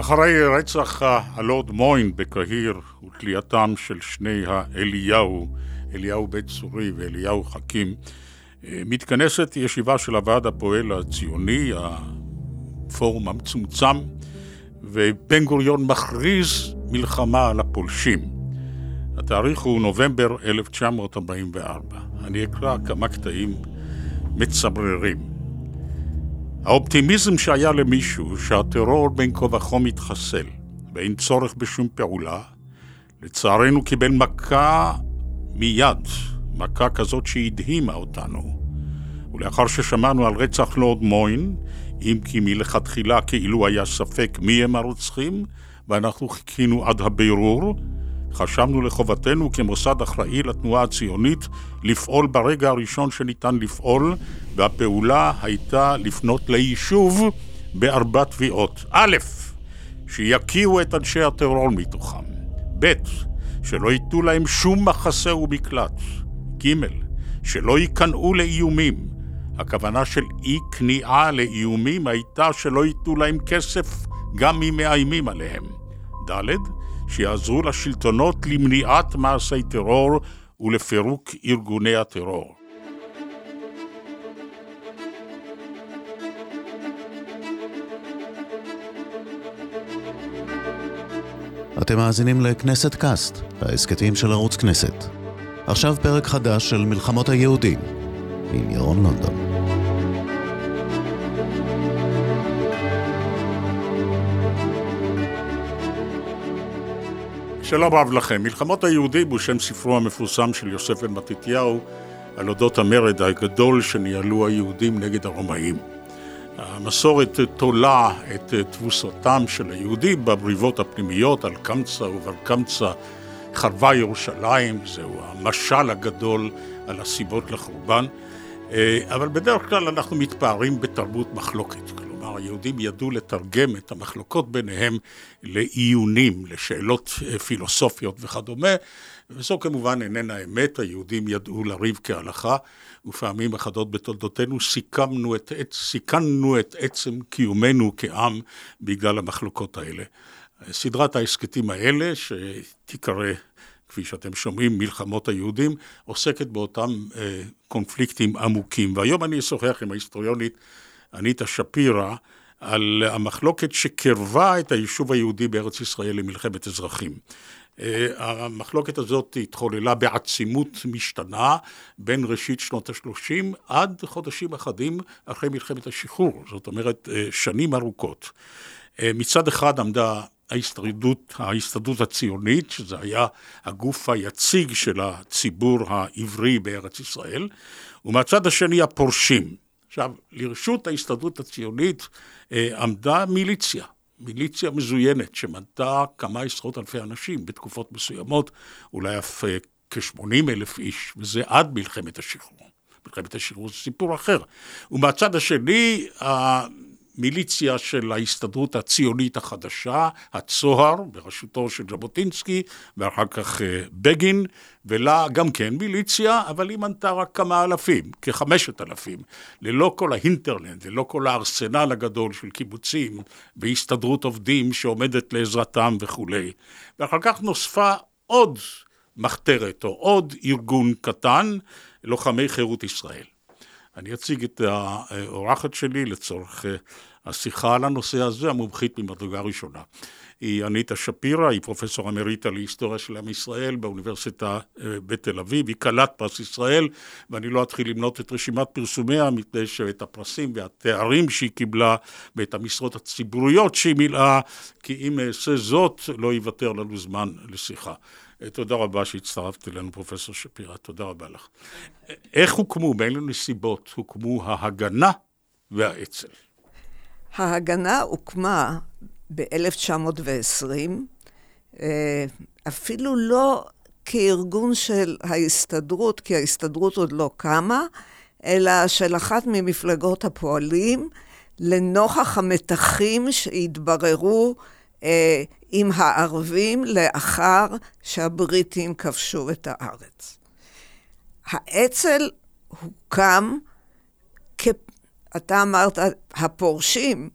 אחרי רצח הלורד מוין בקהיר ותלייתם של שני האליהו, אליהו בית צורי ואליהו חכים, מתכנסת ישיבה של הוועד הפועל הציוני, הפורום המצומצם, ובן גוריון מכריז מלחמה על הפולשים. התאריך הוא נובמבר 1944. אני אקרא כמה קטעים מצמררים. האופטימיזם שהיה למישהו שהטרור בין כה וכה מתחסל ואין צורך בשום פעולה, לצערנו קיבל מכה מיד, מכה כזאת שהדהימה אותנו. ולאחר ששמענו על רצח לורד מוין, אם כי מלכתחילה כאילו היה ספק מי הם הרוצחים, ואנחנו חיכינו עד הבירור, חשבנו לחובתנו כמוסד אחראי לתנועה הציונית לפעול ברגע הראשון שניתן לפעול, והפעולה הייתה לפנות ליישוב בארבע תביעות. א', שיקיאו את אנשי הטרור מתוכם. ב', שלא ייתנו להם שום מחסה ומקלט. ג', שלא ייכנעו לאיומים. הכוונה של אי כניעה לאיומים הייתה שלא ייתנו להם כסף גם אם מאיימים עליהם. ד', שיעזרו לשלטונות למניעת מעשי טרור ולפירוק ארגוני הטרור. אתם מאזינים לכנסת קאסט, ההסכתים של ערוץ כנסת. עכשיו פרק חדש של מלחמות היהודים, עם ירון לונדון. שלום רב לכם. מלחמות היהודים הוא שם ספרו המפורסם של יוסף בן מתתיהו על אודות המרד הגדול שניהלו היהודים נגד הרומאים. המסורת תולה את תבוסתם של היהודים בבריבות הפנימיות על קמצא ובר קמצא חרבה ירושלים, זהו המשל הגדול על הסיבות לחורבן, אבל בדרך כלל אנחנו מתפארים בתרבות מחלוקת. היהודים ידעו לתרגם את המחלוקות ביניהם לעיונים, לשאלות אה, פילוסופיות וכדומה, וזו כמובן איננה אמת, היהודים ידעו לריב כהלכה, ופעמים אחדות בתולדותינו סיכמנו את, סיכנו את עצם קיומנו כעם בגלל המחלוקות האלה. סדרת ההסכתים האלה, שתיקרא כפי שאתם שומעים, מלחמות היהודים, עוסקת באותם אה, קונפליקטים עמוקים. והיום אני אשוחח עם ההיסטוריונית אניטה שפירא, על המחלוקת שקרבה את היישוב היהודי בארץ ישראל למלחמת אזרחים. אה, המחלוקת הזאת התחוללה בעצימות משתנה בין ראשית שנות ה-30 עד חודשים אחדים אחרי מלחמת השחרור, זאת אומרת אה, שנים ארוכות. אה, מצד אחד עמדה ההסתדרות, ההסתדרות הציונית, שזה היה הגוף היציג של הציבור העברי בארץ ישראל, ומהצד השני הפורשים. עכשיו, לרשות ההסתדרות הציונית אה, עמדה מיליציה, מיליציה מזוינת שמנתה כמה עשרות אלפי אנשים בתקופות מסוימות, אולי אף אה, כ-80 אלף איש, וזה עד מלחמת השחרור. מלחמת השחרור זה סיפור אחר. ומהצד השני, מיליציה של ההסתדרות הציונית החדשה, הצוהר, בראשותו של ז'בוטינסקי, ואחר כך אה, בגין, ולה גם כן מיליציה, אבל היא מנתה רק כמה אלפים, כחמשת אלפים, ללא כל האינטרנט, ללא כל הארסנל הגדול של קיבוצים והסתדרות עובדים שעומדת לעזרתם וכולי. ואחר כך נוספה עוד מחתרת או עוד ארגון קטן, לוחמי חירות ישראל. אני אציג את האורחת שלי לצורך אה, השיחה על הנושא הזה, המומחית ממדרגה ראשונה. היא אניטה שפירא, היא פרופסור אמריטה להיסטוריה של עם ישראל באוניברסיטה אה, בתל אביב, היא כלת פרס ישראל, ואני לא אתחיל למנות את רשימת פרסומיה, מפני שאת הפרסים והתארים שהיא קיבלה ואת המשרות הציבוריות שהיא מילאה, כי אם אעשה זאת, לא יוותר לנו זמן לשיחה. תודה רבה שהצטרפת אלינו, פרופסור שפירא, תודה רבה לך. איך הוקמו, באילו נסיבות הוקמו ההגנה והאצ"ל? ההגנה הוקמה ב-1920, אה, אפילו לא כארגון של ההסתדרות, כי ההסתדרות עוד לא קמה, אלא של אחת ממפלגות הפועלים, לנוכח המתחים שהתבררו אה, עם הערבים לאחר שהבריטים כבשו את הארץ. האצ"ל הוקם, כ... אתה אמרת, הפורשים,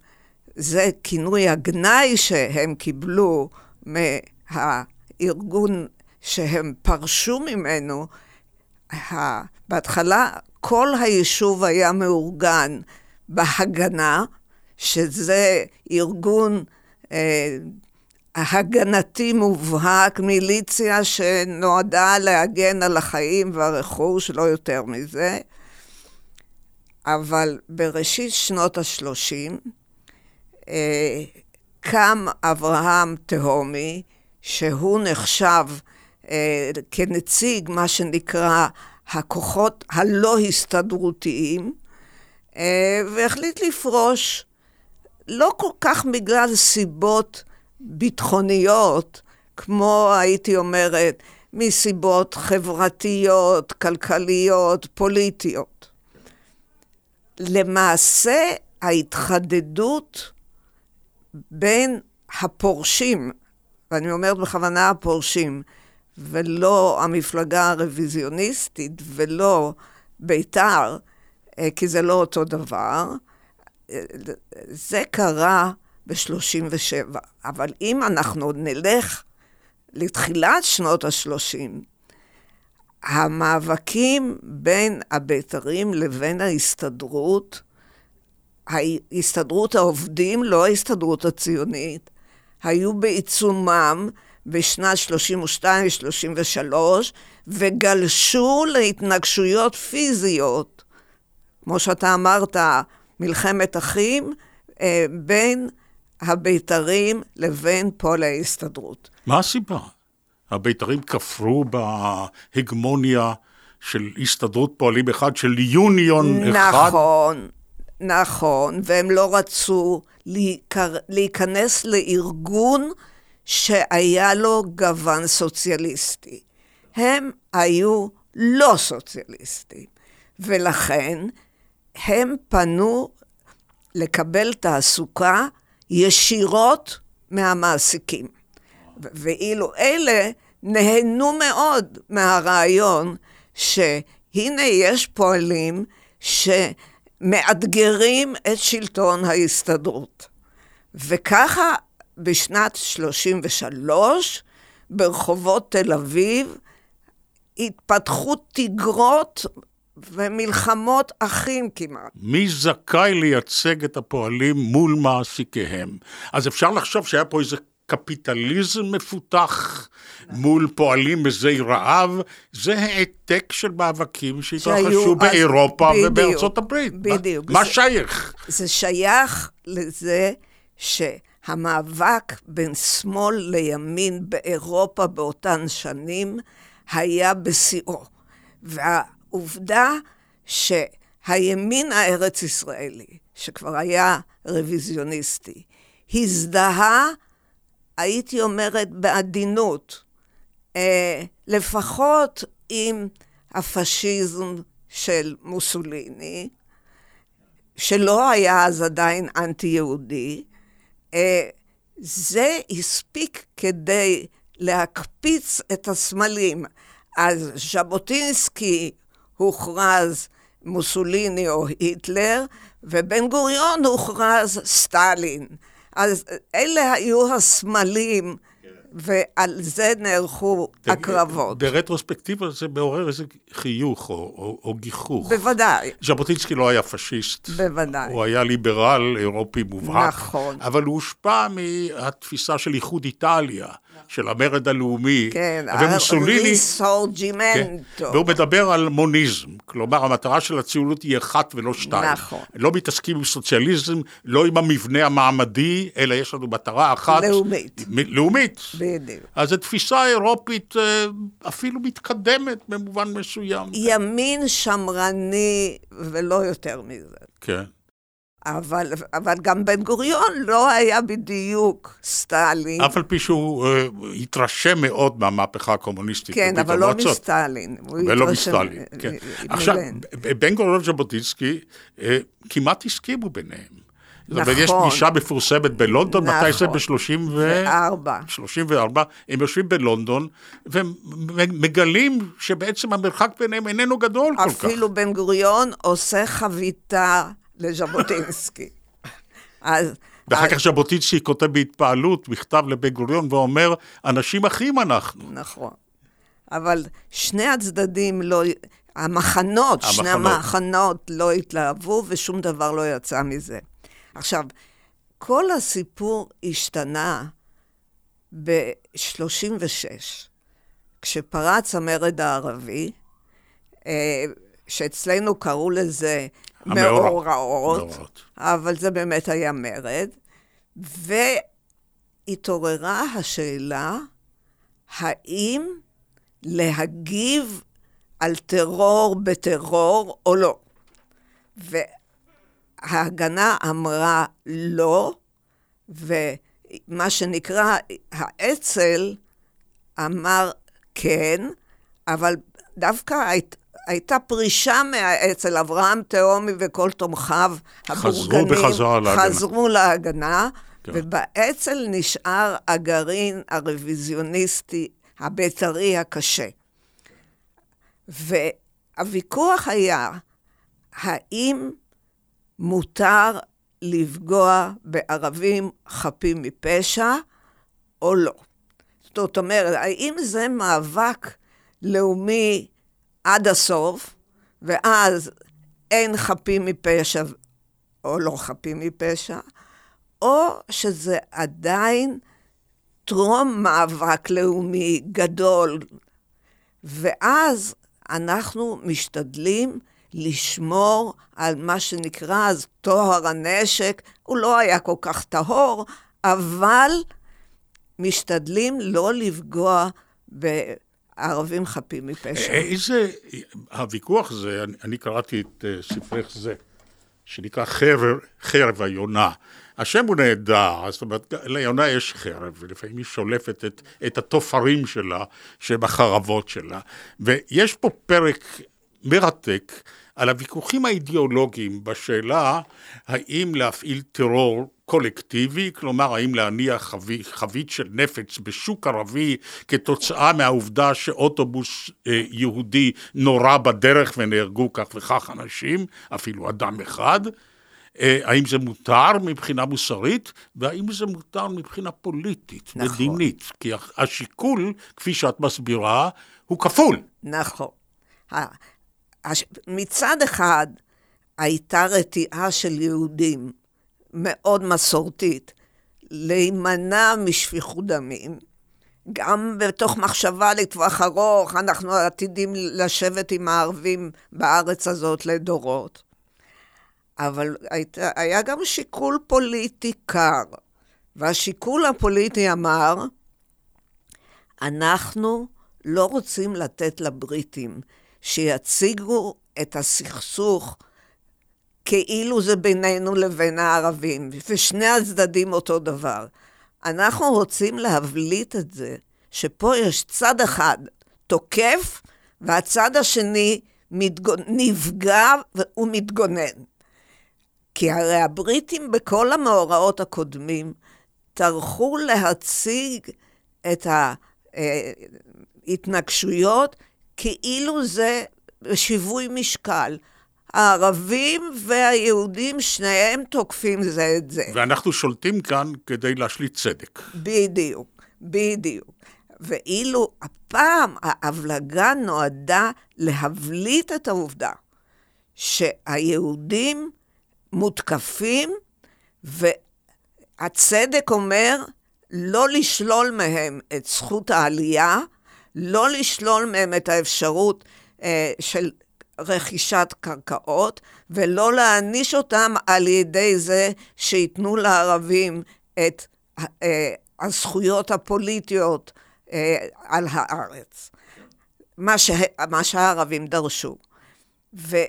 זה כינוי הגנאי שהם קיבלו מהארגון שהם פרשו ממנו. בהתחלה כל היישוב היה מאורגן בהגנה, שזה ארגון אה, הגנתי מובהק, מיליציה שנועדה להגן על החיים והרכוש, לא יותר מזה. אבל בראשית שנות ה-30 אה, קם אברהם תהומי, שהוא נחשב אה, כנציג מה שנקרא הכוחות הלא הסתדרותיים, אה, והחליט לפרוש, לא כל כך בגלל סיבות ביטחוניות, כמו הייתי אומרת, מסיבות חברתיות, כלכליות, פוליטיות. למעשה, ההתחדדות בין הפורשים, ואני אומרת בכוונה הפורשים, ולא המפלגה הרוויזיוניסטית ולא בית"ר, אה, כי זה לא אותו דבר, אה, זה קרה ב-37. אבל אם אנחנו נלך לתחילת שנות ה-30, המאבקים בין הבית"רים לבין ההסתדרות, ההסתדרות העובדים, לא ההסתדרות הציונית, היו בעיצומם בשנת 32-33, וגלשו להתנגשויות פיזיות, כמו שאתה אמרת, מלחמת אחים, אה, בין הבית"רים לבין פועלי ההסתדרות. מה הסיבה? הבית"רים כפרו בהגמוניה של הסתדרות פועלים אחד, של יוניון נכון, אחד? נכון, נכון, והם לא רצו להיכנס לארגון שהיה לו גוון סוציאליסטי. הם היו לא סוציאליסטים, ולכן הם פנו לקבל תעסוקה ישירות מהמעסיקים. ואילו אלה נהנו מאוד מהרעיון שהנה יש פועלים שמאתגרים את שלטון ההסתדרות. וככה בשנת 33, ברחובות תל אביב, התפתחו תגרות ומלחמות אחים כמעט. מי זכאי לייצג את הפועלים מול מעסיקיהם? אז אפשר לחשוב שהיה פה איזה קפיטליזם מפותח מול פועלים מזי רעב, זה העתק של מאבקים שהתרחשו באירופה בדיוק, ובארצות הברית. בדיוק. מה, מה שייך? זה שייך לזה שהמאבק בין שמאל לימין באירופה באותן שנים היה בשיאו. והעובדה שהימין הארץ-ישראלי, שכבר היה רוויזיוניסטי, הזדהה הייתי אומרת בעדינות, אה, לפחות עם הפשיזם של מוסוליני, שלא היה אז עדיין אנטי-יהודי, אה, זה הספיק כדי להקפיץ את הסמלים. אז ז'בוטינסקי הוכרז מוסוליני או היטלר, ובן גוריון הוכרז סטלין. אז אלה היו הסמלים. ועל זה נערכו הקרבות. ברטרוספקטיבה זה מעורר איזה חיוך או, או, או גיחוך. בוודאי. ז'בוטינסקי לא היה פשיסט. בוודאי. הוא היה ליברל אירופי מובהק. נכון. אבל הוא הושפע מהתפיסה של איחוד איטליה. של המרד הלאומי, כן, ומוסוליני... ריסורג'ימנטו. כן, והוא מדבר על מוניזם, כלומר המטרה של הציונות היא אחת ולא שתיים. נכון. לא מתעסקים עם סוציאליזם, לא עם המבנה המעמדי, אלא יש לנו מטרה אחת. לאומית. מ- לאומית. בדיוק. אז זו תפיסה אירופית אה, אפילו מתקדמת במובן מסוים. ימין שמרני ולא יותר מזה. כן. אבל, אבל גם בן גוריון לא היה בדיוק סטלין. אף על פי שהוא uh, התרשם מאוד מהמהפכה הקומוניסטית. כן, אבל לא מסטלין. ולא מסטלין, כן. עכשיו, בן גוריון וז'בוטינסקי uh, כמעט הסכימו ביניהם. נכון. יש פגישה מפורסמת בלונדון, נכון. מתי זה? ב-34. וארבע. 34. הם יושבים בלונדון, ומגלים שבעצם המרחק ביניהם איננו גדול כל כך. אפילו בן גוריון עושה חביתה לז'בוטינסקי. אז ואחר כך ז'בוטינסקי כותב בהתפעלות מכתב לבן גוריון ואומר, אנשים אחים אנחנו. נכון. אבל שני הצדדים לא... המחנות, שני המחנות. המחנות לא התלהבו ושום דבר לא יצא מזה. עכשיו, כל הסיפור השתנה ב-36, כשפרץ המרד הערבי, אה, שאצלנו קראו לזה. מאורעות. אבל זה באמת היה מרד, והתעוררה השאלה, האם להגיב על טרור בטרור או לא. וההגנה אמרה לא, ומה שנקרא, האצ"ל אמר כן, אבל דווקא היית, הייתה פרישה מהאצ"ל, אברהם תהומי וכל תומכיו חזרו הבורגנים, להגנה. חזרו להגנה, כן. ובאצ"ל נשאר הגרעין הרוויזיוניסטי, הבית"רי הקשה. והוויכוח היה, האם מותר לפגוע בערבים חפים מפשע או לא? זאת אומרת, האם זה מאבק לאומי עד הסוף, ואז אין חפים מפשע או לא חפים מפשע, או שזה עדיין טרום מאבק לאומי גדול, ואז אנחנו משתדלים לשמור על מה שנקרא אז טוהר הנשק. הוא לא היה כל כך טהור, אבל משתדלים לא לפגוע בערבים חפים מפשע. איזה, הוויכוח הזה, אני, אני קראתי את uh, ספרך זה, שנקרא חרב, חרב היונה. השם הוא נהדר, זאת אומרת, ליונה יש חרב, ולפעמים היא שולפת את, את התופרים שלה, שבחרבות שלה. ויש פה פרק מרתק על הוויכוחים האידיאולוגיים בשאלה האם להפעיל טרור קולקטיבי, כלומר האם להניח חבית, חבית של נפץ בשוק ערבי כתוצאה מהעובדה שאוטובוס אה, יהודי נורה בדרך ונהרגו כך וכך אנשים, אפילו אדם אחד. אה, האם זה מותר מבחינה מוסרית, והאם זה מותר מבחינה פוליטית, נכון. מדינית. כי השיקול, כפי שאת מסבירה, הוא כפול. נכון. מצד אחד, הייתה רתיעה של יהודים מאוד מסורתית להימנע משפיכות דמים, גם בתוך מחשבה לטווח ארוך, אנחנו עתידים לשבת עם הערבים בארץ הזאת לדורות. אבל היית, היה גם שיקול פוליטי קר, והשיקול הפוליטי אמר, אנחנו לא רוצים לתת לבריטים שיציגו את הסכסוך כאילו זה בינינו לבין הערבים, ושני הצדדים אותו דבר. אנחנו רוצים להבליט את זה, שפה יש צד אחד תוקף, והצד השני. נפגע ומתגונן. כי הרי הבריטים בכל המאורעות הקודמים טרחו להציג את ההתנגשויות כאילו זה שיווי משקל. הערבים והיהודים, שניהם תוקפים זה את זה. ואנחנו שולטים כאן כדי להשליט צדק. בדיוק, בדיוק. ואילו הפעם ההבלגה נועדה להבליט את העובדה שהיהודים מותקפים, והצדק אומר לא לשלול מהם את זכות העלייה, לא לשלול מהם את האפשרות אה, של רכישת קרקעות, ולא להעניש אותם על ידי זה שייתנו לערבים את אה, הזכויות הפוליטיות אה, על הארץ. מה, שה, מה שהערבים דרשו. וזה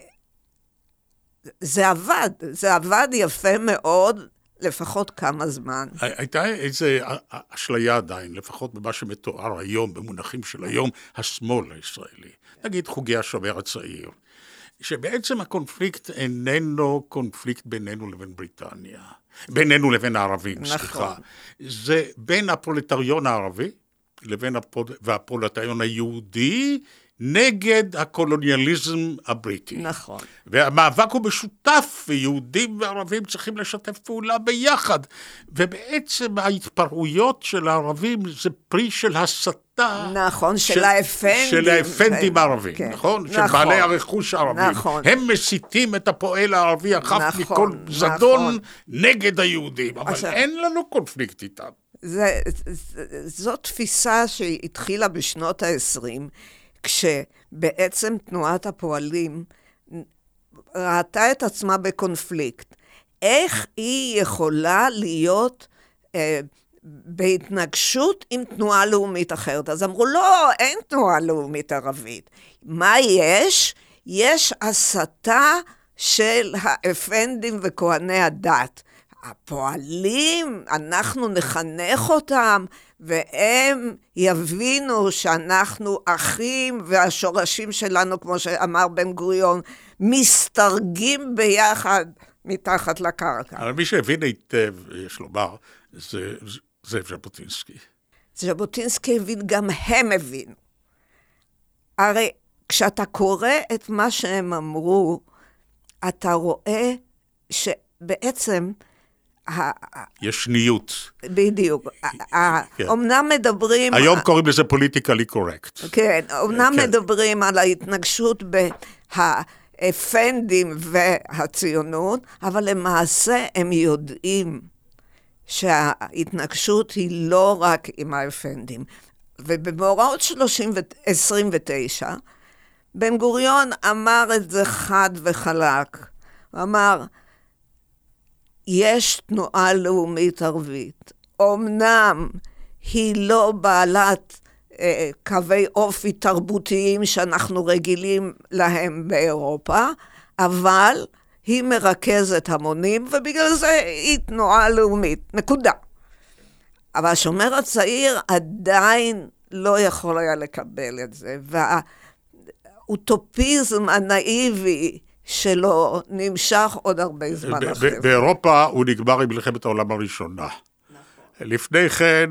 עבד, זה עבד יפה מאוד, לפחות כמה זמן. הייתה איזו אשליה עדיין, לפחות במה שמתואר היום, במונחים של היום, השמאל הישראלי. נגיד חוגי השומר הצעיר, שבעצם הקונפליקט איננו קונפליקט בינינו לבין בריטניה, בינינו לבין הערבים, נכון. סליחה. זה בין הפרולטריון הערבי לבין הפול... והפרולטריון היהודי נגד הקולוניאליזם הבריטי. נכון. והמאבק הוא משותף, ויהודים וערבים צריכים לשתף פעולה ביחד. ובעצם ההתפרעויות של הערבים זה פרי של הסתה. נכון, של האפנדים. של האפנדים כן, הערבים, כן. נכון? של נכון. בעלי הרכוש הערבים. נכון. הם מסיתים את הפועל הערבי החף נכון, מכל זדון נכון. נגד היהודים. אבל עכשיו- אין לנו קונפליקט איתם. זה, זה, זו תפיסה שהתחילה בשנות ה-20, כשבעצם תנועת הפועלים ראתה את עצמה בקונפליקט. איך היא יכולה להיות אה, בהתנגשות עם תנועה לאומית אחרת? אז אמרו, לא, אין תנועה לאומית ערבית. מה יש? יש הסתה של האפנדים וכהני הדת. הפועלים, אנחנו נחנך אותם, והם יבינו שאנחנו אחים, והשורשים שלנו, כמו שאמר בן גוריון, מסתרגים ביחד מתחת לקרקע. אבל מי שהבין היטב, יש לומר, זה זאב ז'בוטינסקי. ז'בוטינסקי הבין, גם הם הבינו. הרי כשאתה קורא את מה שהם אמרו, אתה רואה שבעצם, יש שניות. בדיוק, כן. אמנם מדברים... היום קוראים לזה פוליטיקלי קורקט. כן, אמנם כן. מדברים על ההתנגשות בהאפנדים והציונות, אבל למעשה הם יודעים שההתנגשות היא לא רק עם האפנדים. ובמאורעות 30 ו- 29, בן גוריון אמר את זה חד וחלק. הוא אמר, יש תנועה לאומית ערבית. אמנם היא לא בעלת אה, קווי אופי תרבותיים שאנחנו רגילים להם באירופה, אבל היא מרכזת המונים, ובגלל זה היא תנועה לאומית. נקודה. אבל השומר הצעיר עדיין לא יכול היה לקבל את זה, והאוטופיזם הנאיבי שלו נמשך עוד הרבה זמן אחרי זה. באירופה הוא נגמר עם מלחמת העולם הראשונה. לפני כן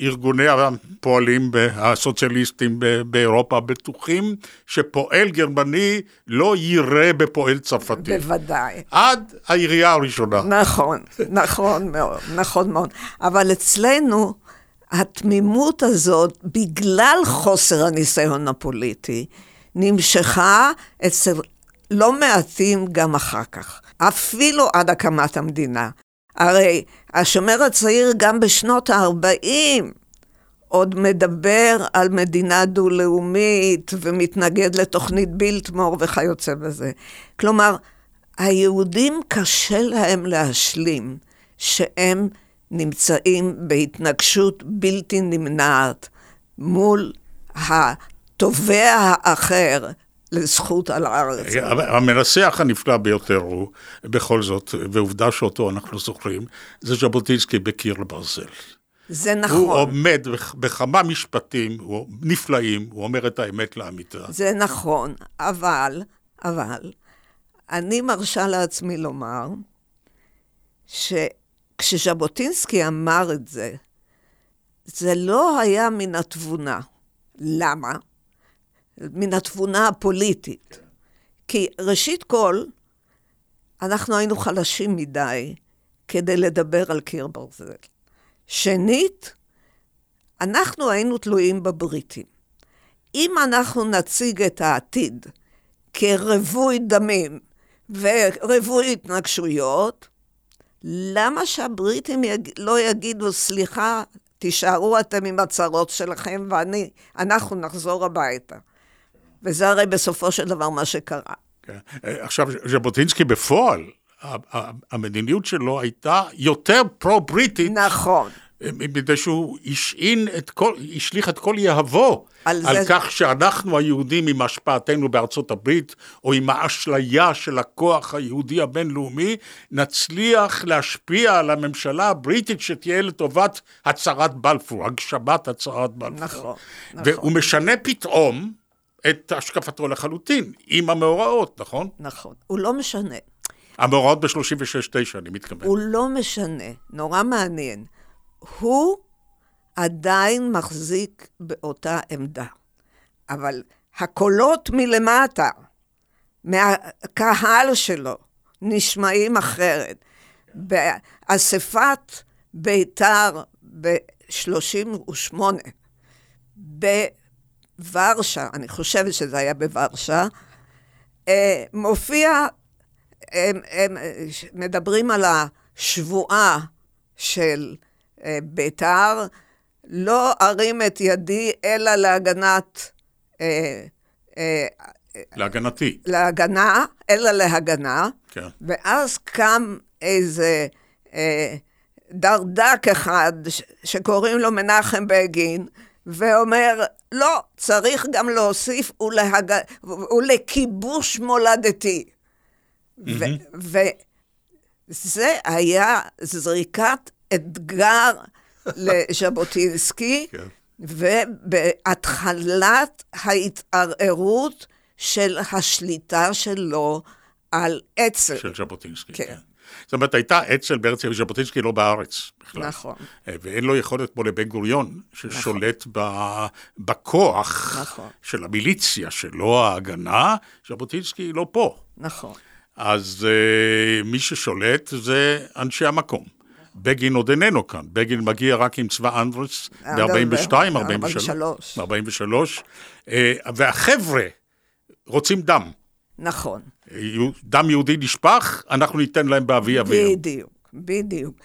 ארגוני הפועלים הסוציאליסטים באירופה בטוחים שפועל גרמני לא יירה בפועל צרפתי. בוודאי. עד הירייה הראשונה. נכון, נכון מאוד, נכון מאוד. אבל אצלנו, התמימות הזאת, בגלל חוסר הניסיון הפוליטי, נמשכה אצל לא מעטים גם אחר כך, אפילו עד הקמת המדינה. הרי השומר הצעיר גם בשנות ה-40 עוד מדבר על מדינה דו-לאומית ומתנגד לתוכנית בילטמור וכיוצא בזה. כלומר, היהודים קשה להם להשלים שהם נמצאים בהתנגשות בלתי נמנעת מול התובע האחר לזכות על הארץ. המנסח הנפלא ביותר הוא, בכל זאת, ועובדה שאותו אנחנו זוכרים, זה ז'בוטינסקי בקיר לברזל. זה הוא נכון, עומד בכ- בכמה משפטים הוא- נפלאים, הוא אומר את האמת לאמיתה. זה נכון, אבל, אבל, אני מרשה לעצמי לומר שכשז'בוטינסקי אמר את זה, זה לא היה מן התבונה. למה? מן התבונה הפוליטית. כי ראשית כל, אנחנו היינו חלשים מדי כדי לדבר על קיר ברזל. שנית, אנחנו היינו תלויים בבריטים. אם אנחנו נציג את העתיד כרווי דמים ורווי התנגשויות, למה שהבריטים יג... לא יגידו, סליחה, תישארו אתם עם הצרות שלכם ואנחנו נחזור הביתה? וזה הרי בסופו של דבר מה שקרה. כן. עכשיו, ז'בוטינסקי בפועל, המדיניות שלו הייתה יותר פרו-בריטית, נכון. מפני שהוא השעין את כל, השליך את כל יהבו על על, זה- כך שאנחנו היהודים עם השפעתנו בארצות הברית, או עם האשליה של הכוח היהודי הבינלאומי, נצליח להשפיע על הממשלה הבריטית שתהיה לטובת הצהרת בלפור, הגשמת הצהרת בלפור. נכון, נכון. והוא משנה פתאום את השקפתו לחלוטין, עם המאורעות, נכון? נכון. הוא לא משנה. המאורעות ב-36-9, אני מתכוון. הוא לא משנה. נורא מעניין. הוא עדיין מחזיק באותה עמדה. אבל הקולות מלמטה, מהקהל שלו, נשמעים אחרת. באספת בית"ר ב-38, בוורשה, אני חושבת שזה היה בוורשה, אה, מופיע, הם, הם מדברים על השבועה של אה, בית"ר, לא ארים את ידי אלא להגנת... אה, להגנתי. להגנה, אלא להגנה. כן. ואז קם איזה אה, דרדק אחד ש- שקוראים לו מנחם בגין, ואומר, לא, צריך גם להוסיף ולהג... ולכיבוש מולדתי. וזה היה זריקת אתגר לז'בוטינסקי, כן. ובהתחלת ההתערערות של השליטה שלו על אצ"ל. של ז'בוטינסקי. כן. כן. זאת אומרת, הייתה אצ"ל בארץ, ז'בוטינסקי לא בארץ בכלל. נכון. אה, ואין לו יכולת כמו לבן גוריון, ששולט ב- בכוח נכון. של המיליציה שלו, ההגנה, ז'בוטינסקי לא פה. נכון. אז uh, מי ששולט זה אנשי המקום. בגין עוד איננו כאן, בגין מגיע רק עם צבא אנדרס עד ב-42, ארבע- 43, 43, אה, והחבר'ה רוצים דם. נכון. דם יהודי נשפך, אנחנו ניתן להם באבי אביהם. בדיוק, בדיוק.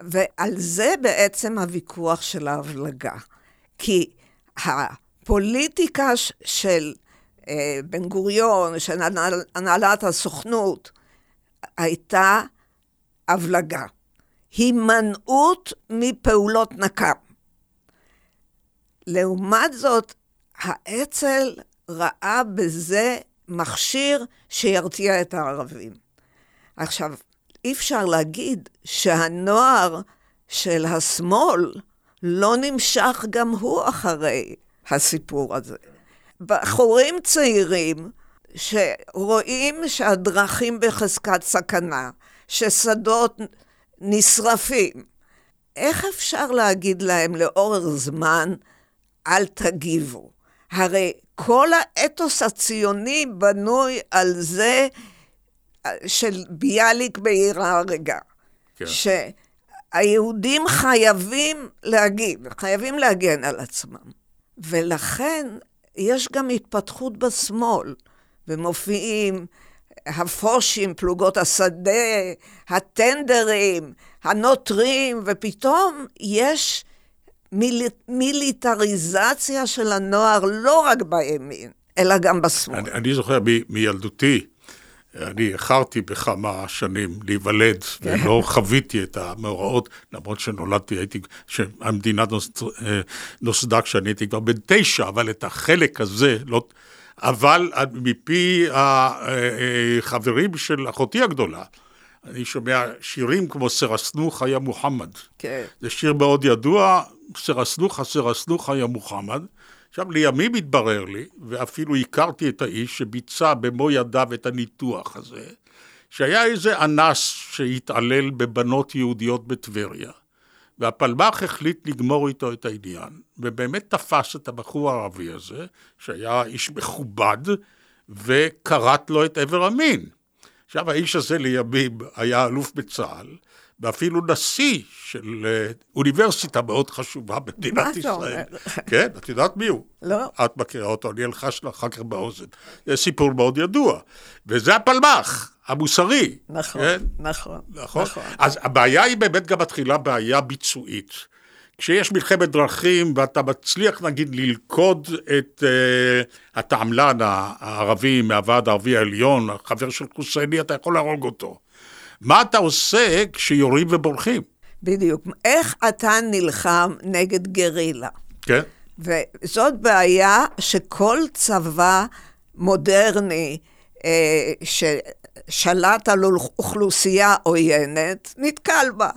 ועל זה בעצם הוויכוח של ההבלגה. כי הפוליטיקה של אה, בן גוריון, של הנהל- הנהלת הסוכנות, הייתה הבלגה. הימנעות מפעולות נקם. לעומת זאת, האצ"ל ראה בזה מכשיר שירתיע את הערבים. עכשיו, אי אפשר להגיד שהנוער של השמאל לא נמשך גם הוא אחרי הסיפור הזה. בחורים צעירים שרואים שהדרכים בחזקת סכנה, ששדות נשרפים, איך אפשר להגיד להם לאורך זמן, אל תגיבו? הרי כל האתוס הציוני בנוי על זה של ביאליק בעיר ההרגה. כן. שהיהודים חייבים להגיב, חייבים להגן על עצמם. ולכן יש גם התפתחות בשמאל, ומופיעים הפושים, פלוגות השדה, הטנדרים, הנוטרים, ופתאום יש מיל... מיליטריזציה של הנוער לא רק בימין, אלא גם בשמאל. אני, אני זוכר מ, מילדותי, אני איחרתי בכמה שנים להיוולד, ולא חוויתי את המאורעות, למרות שנולדתי, הייתי, שהמדינה נוס, נוסדה כשאני הייתי כבר בן תשע, אבל את החלק הזה, לא, אבל מפי החברים של אחותי הגדולה, אני שומע שירים כמו סרסנוך היה מוחמד. כן. זה שיר מאוד ידוע, סרסנוך, סרסנוך היה מוחמד. עכשיו, לימים התברר לי, ואפילו הכרתי את האיש שביצע במו ידיו את הניתוח הזה, שהיה איזה אנס שהתעלל בבנות יהודיות בטבריה, והפלמ"ח החליט לגמור איתו את העניין, ובאמת תפס את הבחור הערבי הזה, שהיה איש מכובד, וכרת לו את עבר המין. עכשיו, האיש הזה לימים היה אלוף בצה"ל, ואפילו נשיא של אוניברסיטה מאוד חשובה במדינת ישראל. מה אתה אומר? כן, את יודעת מי הוא? לא. את מכירה אותו, אני אלחש לך אחר כך באוזן. זה סיפור מאוד ידוע. וזה הפלמ"ח, המוסרי. נכון, כן? נכון, נכון. נכון. אז הבעיה היא באמת גם מתחילה בעיה ביצועית. כשיש מלחמת דרכים ואתה מצליח נגיד ללכוד את uh, התעמלן הערבי מהוועד הערבי העליון, החבר של חוסייני, אתה יכול להרוג אותו. מה אתה עושה כשיורים ובורחים? בדיוק. איך אתה נלחם נגד גרילה? כן. וזאת בעיה שכל צבא מודרני אה, ששלט על אוכלוסייה עוינת, נתקל בה.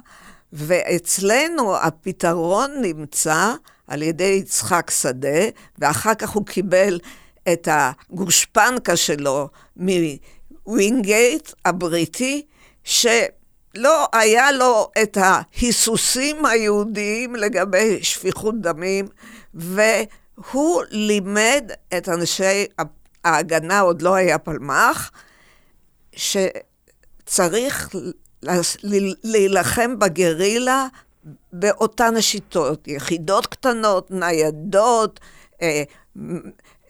ואצלנו הפתרון נמצא על ידי יצחק שדה, ואחר כך הוא קיבל את הגושפנקה שלו מווינגייט הבריטי, שלא היה לו את ההיסוסים היהודיים לגבי שפיכות דמים, הוא לימד את אנשי ההגנה, עוד לא היה פלמ"ח, שצריך להילחם בגרילה באותן השיטות, יחידות קטנות, ניידות, אה,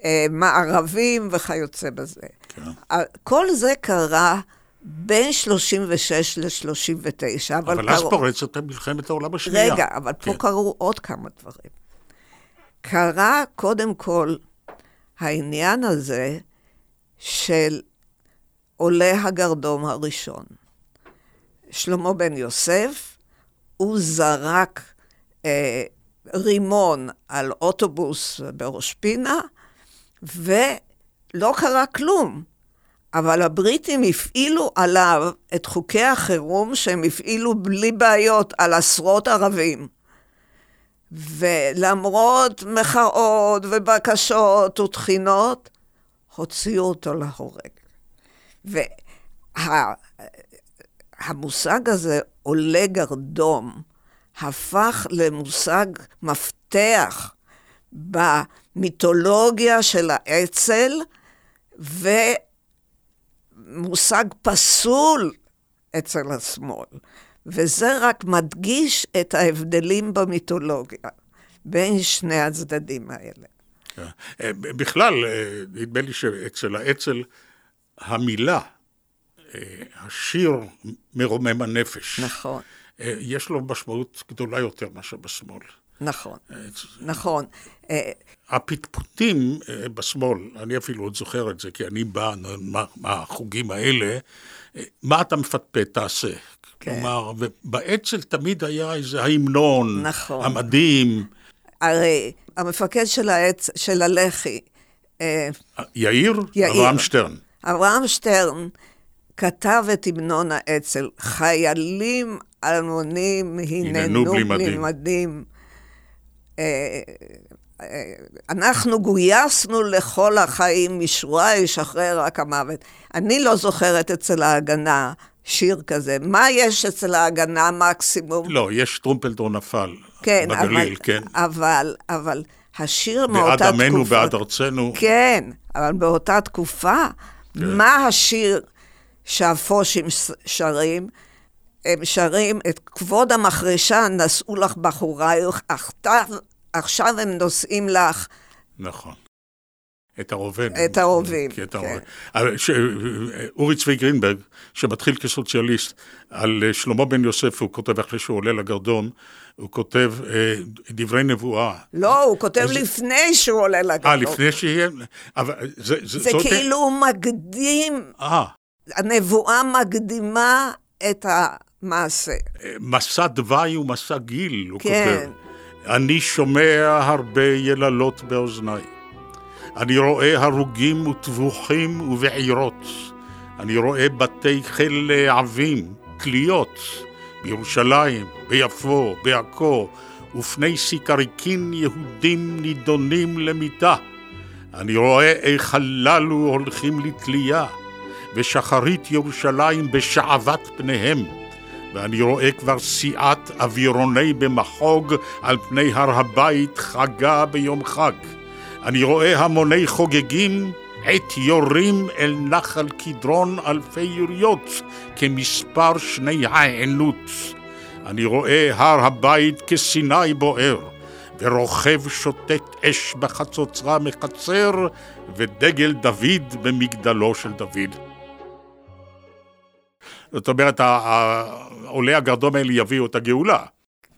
אה, מערבים וכיוצא בזה. כן. כל זה קרה בין 36 ל-39, אבל... אבל אז פורצת מלחמת העולם השנייה. רגע, אבל כן. פה קרו עוד כמה דברים. קרה קודם כל העניין הזה של עולה הגרדום הראשון. שלמה בן יוסף, הוא זרק אה, רימון על אוטובוס בראש פינה, ולא קרה כלום. אבל הבריטים הפעילו עליו את חוקי החירום שהם הפעילו בלי בעיות על עשרות ערבים. ולמרות מחאות ובקשות ותחינות, הוציאו אותו להורג. והמושג וה, הזה, עולה גרדום, הפך למושג מפתח במיתולוגיה של האצ"ל, ומושג פסול אצל השמאל. וזה רק מדגיש את ההבדלים במיתולוגיה בין שני הצדדים האלה. כן. אה, בכלל, אה, נדמה לי שאצל האצ"ל המילה, אה, השיר מרומם הנפש. נכון. יש לו משמעות גדולה יותר מאשר בשמאל. נכון, נכון. הפטפוטים בשמאל, אני אפילו עוד זוכר את זה, כי אני בא מהחוגים האלה, מה אתה מפטפט, תעשה. כן. כלומר, ובאצ"ל תמיד היה איזה ההמנון, נכון. המדים. הרי המפקד של, העץ, של הלח"י... אה, יאיר? יאיר. אברהם שטרן. אברהם שטרן כתב את המנון האצ"ל, חיילים אלמונים הננו בלי מדים. מדים. אה, אה, אנחנו גויסנו לכל החיים, משורה ישחרר רק המוות. אני לא זוכרת אצל ההגנה שיר כזה. מה יש אצל ההגנה מקסימום? לא, יש טרומפלדור נפל. כן, בגליל, אבל, כן. אבל, אבל השיר מאותה תקופה... בעד עמנו, בעד ארצנו. כן, אבל באותה תקופה, כן. מה השיר שהפושים שרים? הם שרים את כבוד המחרשה נשאו לך בחורייך, עכשיו הם נושאים לך. נכון. את הרובים. את הרובים, כן. אורי צבי גרינברג, שמתחיל כסוציאליסט, על אה, שלמה בן יוסף, הוא כותב אחרי שהוא עולה לגרדום, הוא כותב אה, דברי נבואה. לא, הוא כותב אז... לפני שהוא עולה לגרדום. אה, לפני שיהיה... אבל זה, זה, זה כאילו הוא מקדים, אה. הנבואה מקדימה את המעשה. מסע דווי ומסע גיל, הוא כן. כותב. אני שומע הרבה יללות באוזניי. אני רואה הרוגים וטבוחים ובעירות. אני רואה בתי חיל עבים, תליות, בירושלים, ביפו, בעכו, ופני סיקריקין יהודים נידונים למיתה. אני רואה איך הללו הולכים לתלייה, ושחרית ירושלים בשעבת פניהם. ואני רואה כבר סיעת אווירוני במחוג על פני הר הבית חגה ביום חג. אני רואה המוני חוגגים עת יורים אל נחל קדרון אלפי יריות כמספר שני העינות. אני רואה הר הבית כסיני בוער, ורוכב שוטט אש בחצוצרה מחצר, ודגל דוד במגדלו של דוד. זאת אומרת, עולי הגרדום האלה יביאו את הגאולה.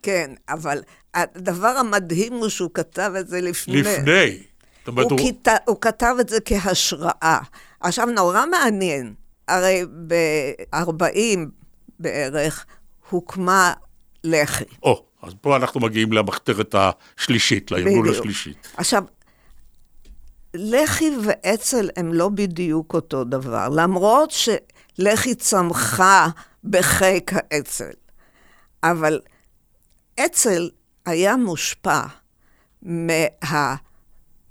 כן, אבל הדבר המדהים הוא שהוא כתב את זה לפני. לפני. הוא, הוא... כת... הוא כתב את זה כהשראה. עכשיו, נורא מעניין, הרי ב-40 בערך הוקמה לח"י. או, אז פה אנחנו מגיעים למחתרת השלישית, לארגון השלישית. עכשיו, לח"י ואצ"ל הם לא בדיוק אותו דבר, למרות שלח"י צמחה בחיק האצ"ל. אבל אצ"ל היה מושפע מה...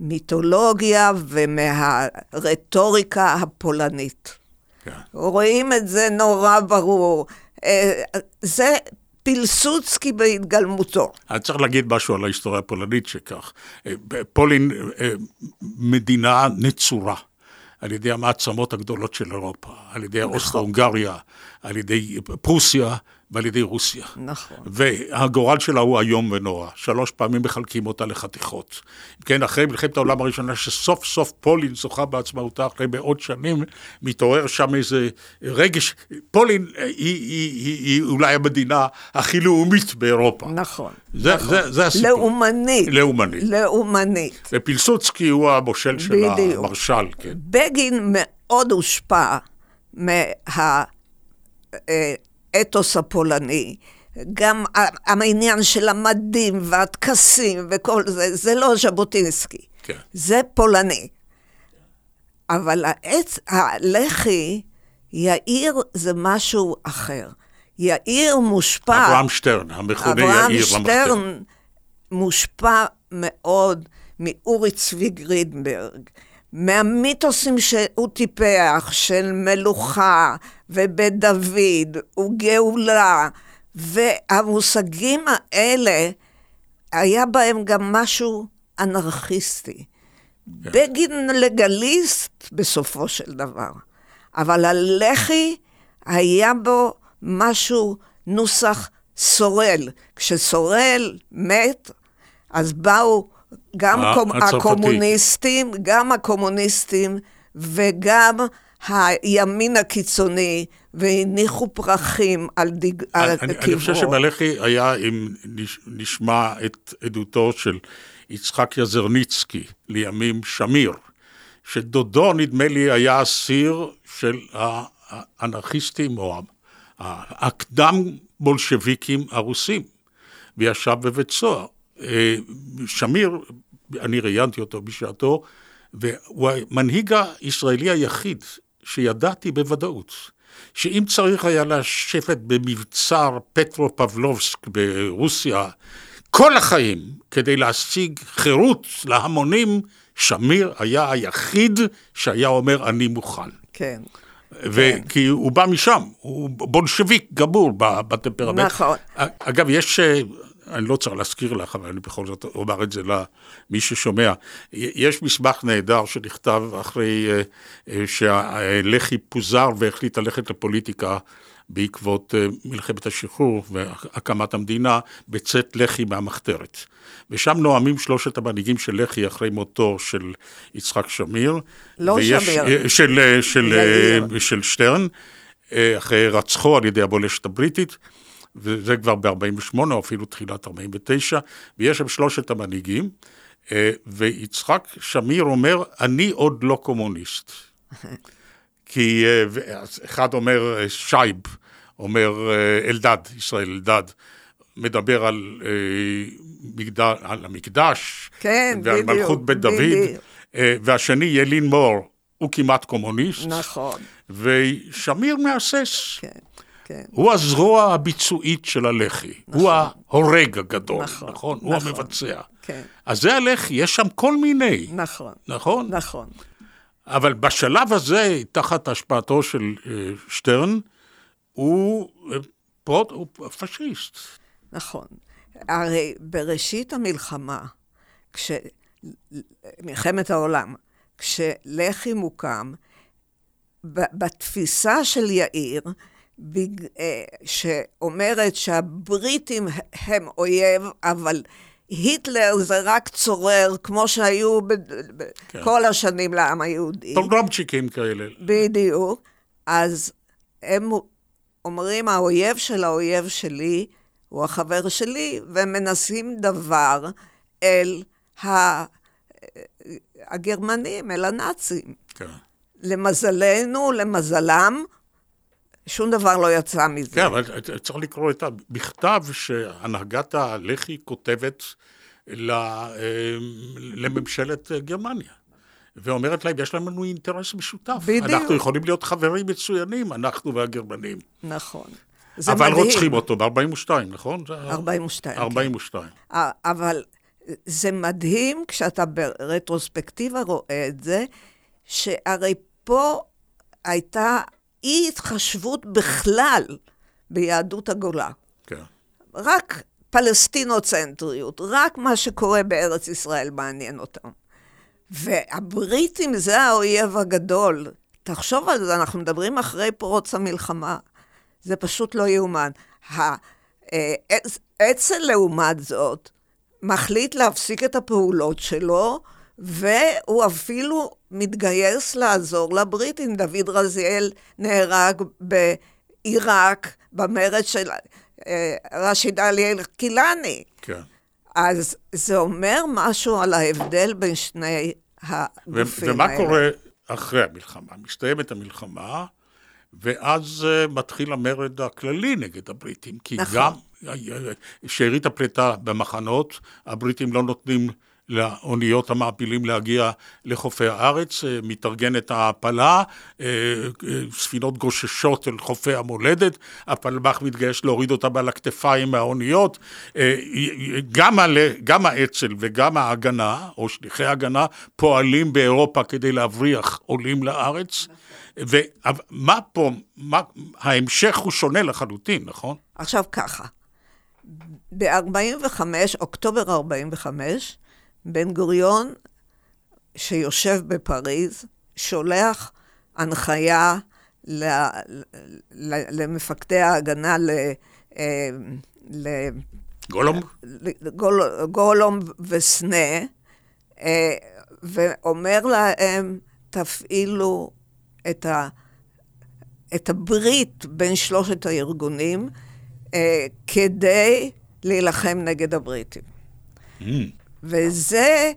מהמיתולוגיה ומהרטוריקה הפולנית. כן. רואים את זה נורא ברור. אה, זה פילסוצקי בהתגלמותו. אני צריך להגיד משהו על ההיסטוריה הפולנית שכך. אה, פולין אה, מדינה נצורה. על ידי המעצמות הגדולות של אירופה, על ידי נכון. אוסטרו-הונגריה, על ידי פרוסיה, ועל ידי רוסיה. נכון. והגורל שלה הוא איום ונורא. שלוש פעמים מחלקים אותה לחתיכות. כן, אחרי מלחמת העולם הראשונה, שסוף סוף פולין זוכה בעצמאותה אחרי מאות שנים, מתעורר שם איזה רגש. פולין היא, היא, היא, היא אולי המדינה הכי לאומית באירופה. נכון. זה, נכון. זה, זה הסיפור. לאומנית. לאומנית. לאומנית. ופילסוצקי הוא המושל של המרשל, כן. בגין מאוד הושפע מה... האתוס הפולני. גם העניין של המדים והטקסים וכל זה, זה לא ז'בוטינסקי. כן. זה פולני. אבל העץ, הלח"י, יאיר זה משהו אחר. יאיר מושפע... אברהם שטרן, המכונה יאיר אברהם שטרן מושפע מאוד מאורי צבי גרינברג. מהמיתוסים שהוא טיפח של מלוכה ובית דוד וגאולה, והמושגים האלה, היה בהם גם משהו אנרכיסטי. כן. בגין לגליסט בסופו של דבר, אבל הלח"י היה בו משהו, נוסח סורל. כשסורל מת, אז באו גם הצרפתי. הקומוניסטים, גם הקומוניסטים וגם הימין הקיצוני, והניחו פרחים על דיג... אני, על אני חושב שבלח"י היה, אם נשמע את עדותו של יצחק יזרניצקי, לימים שמיר, שדודו, נדמה לי, היה אסיר של האנרכיסטים, או הקדם בולשביקים הרוסים, וישב בבית סוהר. אה, שמיר, אני ראיינתי אותו בשעתו, והוא המנהיג הישראלי היחיד שידעתי בוודאות, שאם צריך היה לשבת במבצר פטרו-פבלובסק ברוסיה כל החיים כדי להשיג חירות להמונים, שמיר היה היחיד שהיה אומר אני מוכן. כן. וכי כן. הוא בא משם, הוא בולשביק גמור בטמפרמנט. נכון. אגב, יש אני לא צריך להזכיר לך, אבל אני בכל זאת אומר את זה למי ששומע. יש מסמך נהדר שנכתב אחרי אה, אה, שהלח"י פוזר והחליט ללכת לפוליטיקה בעקבות אה, מלחמת השחרור והקמת המדינה, בצאת לח"י מהמחתרת. ושם נואמים שלושת המנהיגים של לח"י אחרי מותו של יצחק שמיר. לא ויש, שמיר. של, של, של, של שטרן, אחרי רצחו על ידי הבולשת הבריטית. וזה כבר ב-48' או אפילו תחילת 49', ויש שם שלושת המנהיגים, אה, ויצחק שמיר אומר, אני עוד לא קומוניסט. כי אה, אחד אומר אה, שייב, אומר אלדד, ישראל אלדד, מדבר על, מגד... על המקדש, כן, ועל בדיוק, מלכות בית דוד, והשני ילין מור, הוא כמעט קומוניסט. נכון. ושמיר מהסס. כן. כן. הוא הזרוע הביצועית של הלח"י, נכון. הוא ההורג הגדול, נכון? נכון? נכון. הוא המבצע. כן. אז זה הלח"י, יש שם כל מיני. נכון. נכון? נכון. אבל בשלב הזה, תחת השפעתו של uh, שטרן, הוא, uh, פרוט, הוא פשיסט. נכון. הרי בראשית המלחמה, כש... מלחמת העולם, כשלח"י מוקם, בתפיסה של יאיר, אה, שאומרת שהבריטים הם אויב, אבל היטלר זה רק צורר, כמו שהיו כן. כל השנים לעם היהודי. פוגרמצ'יקים כאלה. בדיוק. אז הם אומרים, האויב של האויב שלי הוא החבר שלי, והם מנסים דבר אל ה... הגרמנים, אל הנאצים. כן. למזלנו, למזלם, שום דבר לא יצא מזה. כן, אבל צריך לקרוא את המכתב שהנהגת הלח"י כותבת אה, לממשלת גרמניה. ואומרת להם, יש לנו אינטרס משותף. בדיוק. אנחנו יכולים להיות חברים מצוינים, אנחנו והגרמנים. נכון. זה אבל מדהים. רוצחים אותו ב-42, נכון? 42. 42. כן. אבל זה מדהים כשאתה ברטרוספקטיבה רואה את זה, שהרי פה הייתה אי התחשבות בכלל ביהדות הגולה. כן. רק פלסטינוצנטריות, רק מה שקורה בארץ ישראל מעניין אותם. והבריטים זה האויב הגדול. תחשוב על זה, אנחנו מדברים אחרי פרוץ המלחמה. זה פשוט לא יאומן. האצ"ל, לעומת זאת, מחליט להפסיק את הפעולות שלו, והוא אפילו מתגייס לעזור לבריטים. דוד רזיאל נהרג בעיראק במרד של אה, רשיד עלי אל-קילני. כן. אז זה אומר משהו על ההבדל בין שני הגופים האלה. ומה קורה אחרי המלחמה? מסתיימת המלחמה, ואז uh, מתחיל המרד הכללי נגד הבריטים. כי נכון. גם שארית הפליטה במחנות, הבריטים לא נותנים לאוניות המעפילים להגיע לחופי הארץ, אה, מתארגנת ההעפלה, אה, אה, ספינות גוששות אל חופי המולדת, הפלמ"ח מתגייס להוריד אותם על הכתפיים מהאוניות, גם, גם האצ"ל וגם ההגנה, או שליחי ההגנה, פועלים באירופה כדי להבריח עולים לארץ. ומה פה, מה, ההמשך הוא שונה לחלוטין, נכון? עכשיו ככה, ב-45, אוקטובר 45, בן גוריון, שיושב בפריז, שולח הנחיה למפקדי ההגנה ל... אה, ל גולום? גול, גולום וסנה, אה, ואומר להם, תפעילו את, ה, את הברית בין שלושת הארגונים אה, כדי להילחם נגד הבריטים. Mm. וזה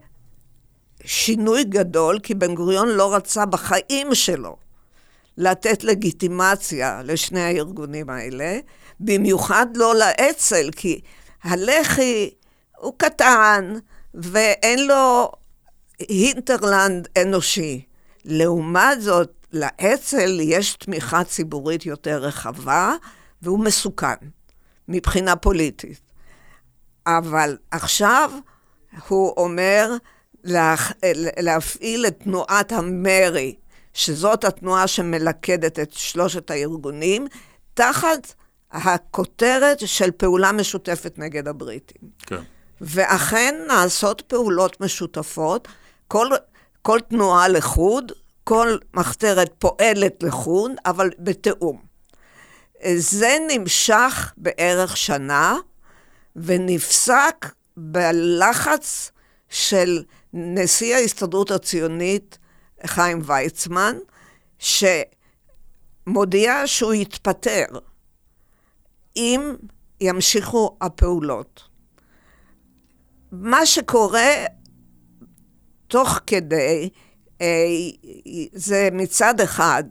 שינוי גדול, כי בן גוריון לא רצה בחיים שלו לתת לגיטימציה לשני הארגונים האלה, במיוחד לא לאצ"ל, כי הלח"י הוא קטן ואין לו הינטרלנד אנושי. לעומת זאת, לאצ"ל יש תמיכה ציבורית יותר רחבה, והוא מסוכן מבחינה פוליטית. אבל עכשיו הוא אומר לה, להפעיל את תנועת המרי, שזאת התנועה שמלכדת את שלושת הארגונים, תחת הכותרת של פעולה משותפת נגד הבריטים. כן. ואכן נעשות פעולות משותפות, כל, כל תנועה לחוד, כל מחתרת פועלת לחוד, אבל בתיאום. זה נמשך בערך שנה, ונפסק בלחץ של נשיא ההסתדרות הציונית, חיים ויצמן, שמודיע שהוא יתפטר אם ימשיכו הפעולות. מה שקורה תוך כדי, אה, זה מצד אחד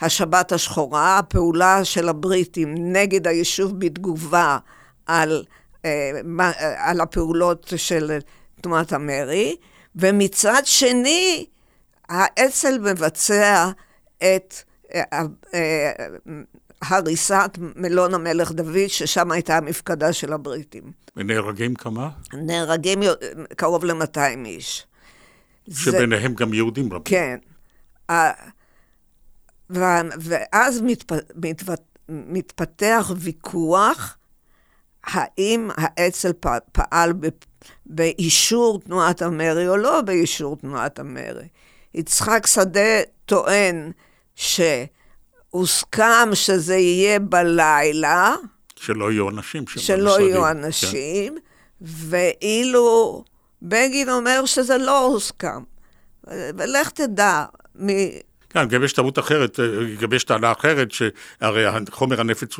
השבת השחורה, הפעולה של הבריטים נגד היישוב בתגובה על על הפעולות של תנועת המרי, ומצד שני, האצ"ל מבצע את אה, הריסת מלון המלך דוד, ששם הייתה המפקדה של הבריטים. ונהרגים כמה? נהרגים קרוב ל-200 איש. שביניהם זה... גם יהודים רבים. כן. ואז מתפ... מתפתח ויכוח האם האצ"ל פעל באישור תנועת המרי או לא באישור תנועת המרי. יצחק שדה טוען שהוסכם שזה יהיה בלילה. שלא יהיו אנשים שם. שלא יהיו כן. אנשים, כן. ואילו בגין אומר שזה לא הוסכם. ולך תדע, כן, גם יש טעות אחרת, אה, גם יש טענה אחרת, שהרי חומר הנפץ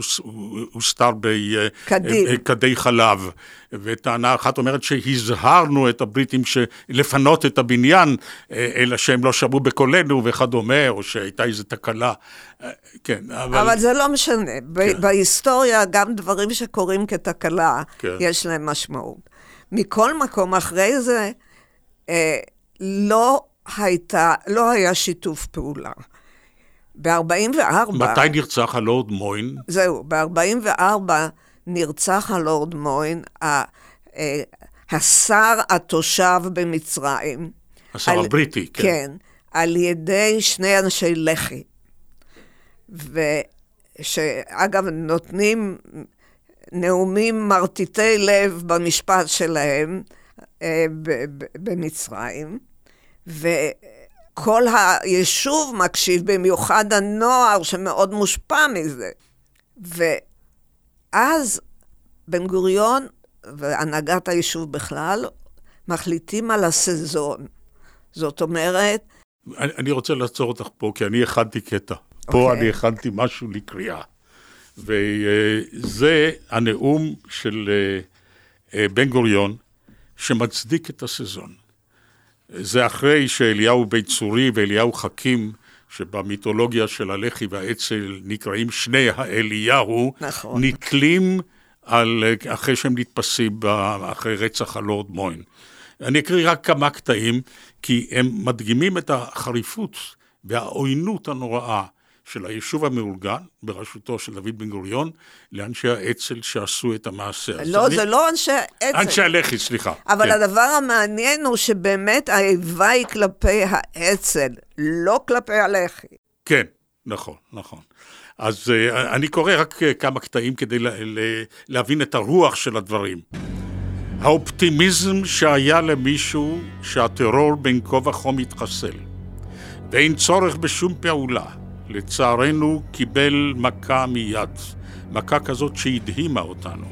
הוסתר בכדי אה, חלב. וטענה אחת אומרת שהזהרנו את הבריטים לפנות את הבניין, אה, אלא שהם לא שמעו בקולנו וכדומה, או שהייתה איזו תקלה. כן, אבל... אבל זה לא משנה. כן. בהיסטוריה, גם דברים שקורים כתקלה, כן. יש להם משמעות. מכל מקום, אחרי זה, לא הייתה, לא היה שיתוף פעולה. ב-44... מתי נרצח הלורד מוין? זהו, ב-44 נרצח הלורד מוין, ה, אה, השר התושב במצרים. השר על, הבריטי, כן. כן, על ידי שני אנשי לח"י. ושאגב, נותנים, נאומים מרטיטי לב במשפט שלהם אה, במצרים, וכל היישוב מקשיב, במיוחד הנוער שמאוד מושפע מזה. ואז בן גוריון והנהגת היישוב בכלל מחליטים על הסזון. זאת אומרת... אני, אני רוצה לעצור אותך פה, כי אני הכנתי קטע. Okay. פה אוקיי. אני הכנתי משהו לקריאה. וזה הנאום של אה, אה, בן גוריון, שמצדיק את הסזון. זה אחרי שאליהו בית צורי ואליהו חכים, שבמיתולוגיה של הלח"י והאצ"ל נקראים שני האליהו, נכון. נתלים על, אחרי שהם נתפסים אחרי רצח הלורד מוין. אני אקריא רק כמה קטעים, כי הם מדגימים את החריפות והעוינות הנוראה של היישוב המאורגן, בראשותו של דוד בן גוריון, לאנשי האצ"ל שעשו את המעשה. לא, אני... זה לא אנשי האצ"ל. אנשי הלח"י, סליחה. אבל כן. הדבר המעניין הוא שבאמת האיבה היא כלפי האצ"ל, לא כלפי הלח"י. כן, נכון, נכון. אז uh, אני קורא רק uh, כמה קטעים כדי לה, לה, להבין את הרוח של הדברים. האופטימיזם שהיה למישהו שהטרור בין כה וכה מתחסל, ואין צורך בשום פעולה, לצערנו קיבל מכה מיד, מכה כזאת שהדהימה אותנו.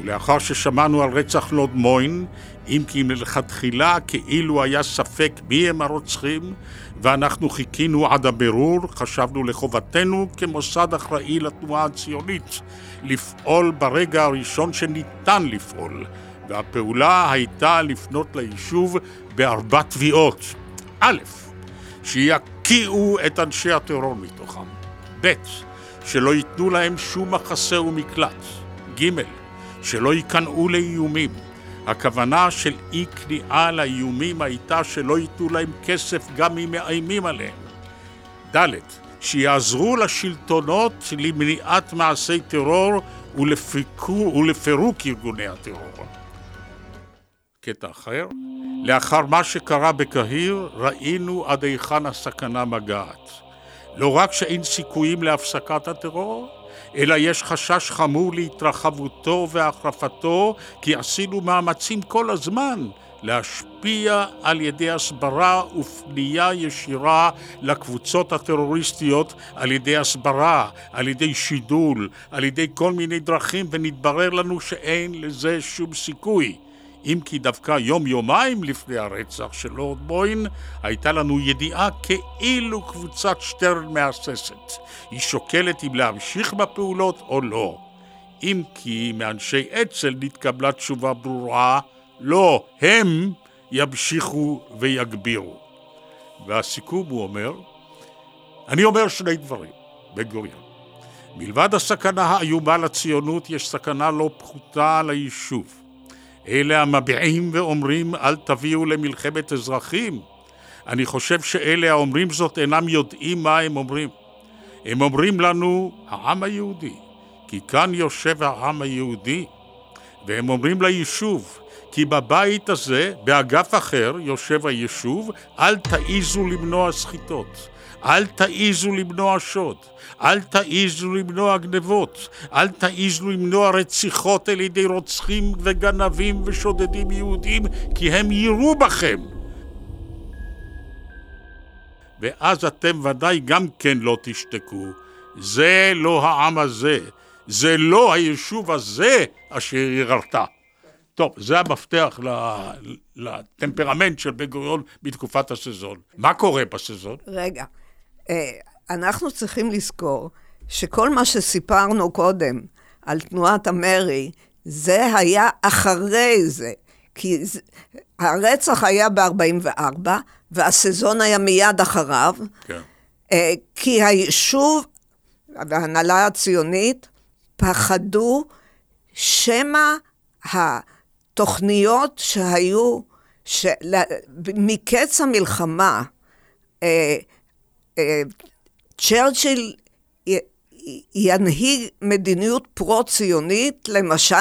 ולאחר ששמענו על רצח לוד מוין, אם כי מלכתחילה כאילו היה ספק מי הם הרוצחים, ואנחנו חיכינו עד הבירור, חשבנו לחובתנו כמוסד אחראי לתנועה הציונית לפעול ברגע הראשון שניתן לפעול, והפעולה הייתה לפנות ליישוב בארבע תביעות. א', שיקיאו את אנשי הטרור מתוכם. ב', שלא ייתנו להם שום מחסה ומקלט. ג', שלא ייכנעו לאיומים. הכוונה של אי כניעה לאיומים הייתה שלא ייתנו להם כסף גם אם מאיימים עליהם. ד', שיעזרו לשלטונות למניעת מעשי טרור ולפירוק ארגוני הטרור. קטע אחר, לאחר מה שקרה בקהיר, ראינו עד היכן הסכנה מגעת. לא רק שאין סיכויים להפסקת הטרור, אלא יש חשש חמור להתרחבותו והחרפתו, כי עשינו מאמצים כל הזמן להשפיע על ידי הסברה ופנייה ישירה לקבוצות הטרוריסטיות על ידי הסברה, על ידי שידול, על ידי כל מיני דרכים, ונתברר לנו שאין לזה שום סיכוי. אם כי דווקא יום-יומיים לפני הרצח של לורד בוין, הייתה לנו ידיעה כאילו קבוצת שטרן מהססת. היא שוקלת אם להמשיך בפעולות או לא. אם כי מאנשי אצ"ל נתקבלה תשובה ברורה, לא, הם ימשיכו ויגבירו. והסיכום הוא אומר, אני אומר שני דברים, בן גוריון. מלבד הסכנה האיומה לציונות, יש סכנה לא פחותה ליישוב. אלה המביעים ואומרים אל תביאו למלחמת אזרחים. אני חושב שאלה האומרים זאת אינם יודעים מה הם אומרים. הם אומרים לנו, העם היהודי, כי כאן יושב העם היהודי. והם אומרים ליישוב, כי בבית הזה, באגף אחר, יושב היישוב, אל תעיזו למנוע סחיטות. אל תעיזו למנוע שוד, אל תעיזו למנוע גנבות, אל תעיזו למנוע רציחות על ידי רוצחים וגנבים ושודדים יהודים, כי הם יירו בכם. ואז אתם ודאי גם כן לא תשתקו. זה לא העם הזה, זה לא היישוב הזה אשר יררת. טוב, זה המפתח לטמפרמנט של בן גוריון בתקופת הסזון. מה קורה בסזון? רגע, אנחנו צריכים לזכור שכל מה שסיפרנו קודם על תנועת המרי, זה היה אחרי זה. כי הרצח היה ב-44, והסזון היה מיד אחריו. כן. אה, כי היישוב וההנהלה הציונית פחדו שמא התוכניות שהיו, של... מקץ המלחמה, אה, צ'רצ'יל ינהיג מדיניות פרו-ציונית, למשל,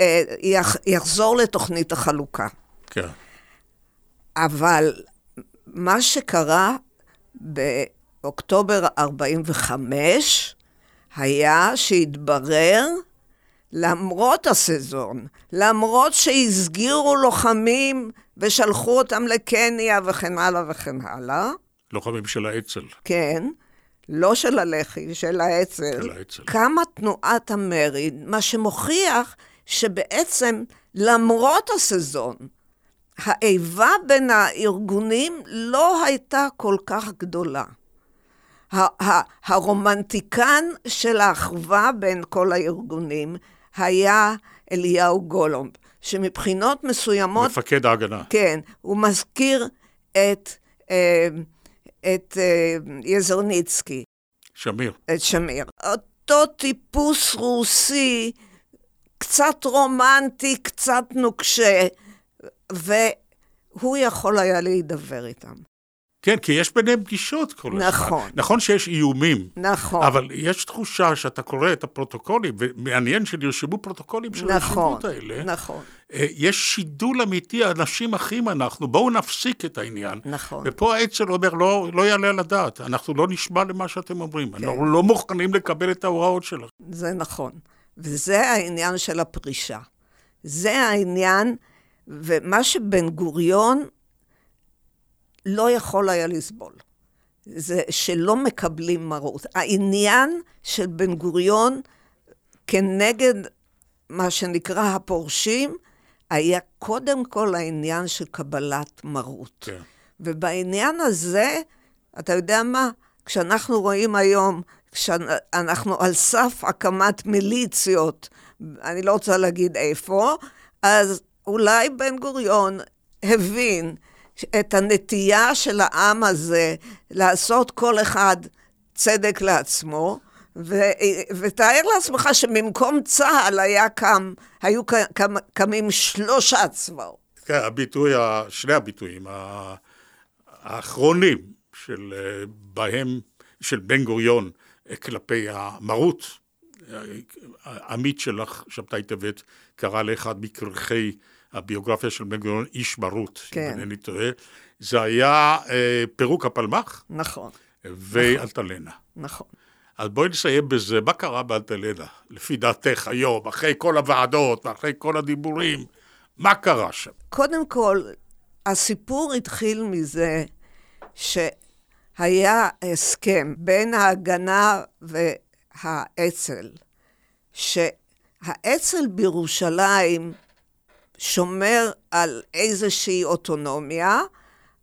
אה, יחזור לתוכנית החלוקה. כן. אבל מה שקרה באוקטובר 45' היה שהתברר למרות הסזון, למרות שהסגירו לוחמים ושלחו אותם לקניה וכן הלאה וכן הלאה, לוחמים של האצ"ל. כן, לא של הלח"י, של האצ"ל, של האצ"ל. קמה תנועת המרד, מה שמוכיח שבעצם למרות הסזון, האיבה בין הארגונים לא הייתה כל כך גדולה. הרומנטיקן של האחווה בין כל הארגונים היה אליהו גולומב, שמבחינות מסוימות, מפקד ההגנה. כן, הוא מזכיר את, אה, את אה, יזרניצקי, שמיר. את שמיר. אותו טיפוס רוסי, קצת רומנטי, קצת נוקשה, והוא יכול היה להידבר איתם. כן, כי יש ביניהם פגישות כל הזמן. נכון. נכון שיש איומים. נכון. אבל יש תחושה שאתה קורא את הפרוטוקולים, ומעניין שנרשמו פרוטוקולים של נכון, הישיבות האלה. נכון, אה, יש שידול אמיתי, אנשים אחים אנחנו, בואו נפסיק את העניין. נכון. ופה האצ"ל אומר, לא, לא יעלה על הדעת, אנחנו לא נשמע למה שאתם אומרים, כן. אנחנו לא מוכנים לקבל את ההוראות שלכם. זה נכון. וזה העניין של הפרישה. זה העניין, ומה שבן גוריון לא יכול היה לסבול. זה שלא מקבלים מרות. העניין של בן גוריון כנגד מה שנקרא הפורשים, היה קודם כל העניין של קבלת מרות. כן. ובעניין הזה, אתה יודע מה? כשאנחנו רואים היום, כשאנחנו על סף הקמת מיליציות, אני לא רוצה להגיד איפה, אז אולי בן גוריון הבין את הנטייה של העם הזה לעשות כל אחד צדק לעצמו, ו- ותאר לעצמך שבמקום צה"ל היה קם, היו קם, קמים שלושה צבאות. כן, הביטוי, שני הביטויים האחרונים של אה, בהם, של בן גוריון אה, כלפי המרות, אה, עמית שלך, שבתאי טבת, קרא לאחד מכרכי הביוגרפיה של בן גוריון איש מרות, כן. אם אינני טועה, זה היה אה, פירוק הפלמ"ח נכון, ואלטלנה. נכון. אז בואי נסיים בזה, מה קרה באלטלנה, לפי דעתך היום, אחרי כל הוועדות ואחרי כל הדיבורים, מה קרה שם? קודם כל, הסיפור התחיל מזה שהיה הסכם בין ההגנה והאצ"ל, שהאצ"ל בירושלים שומר על איזושהי אוטונומיה,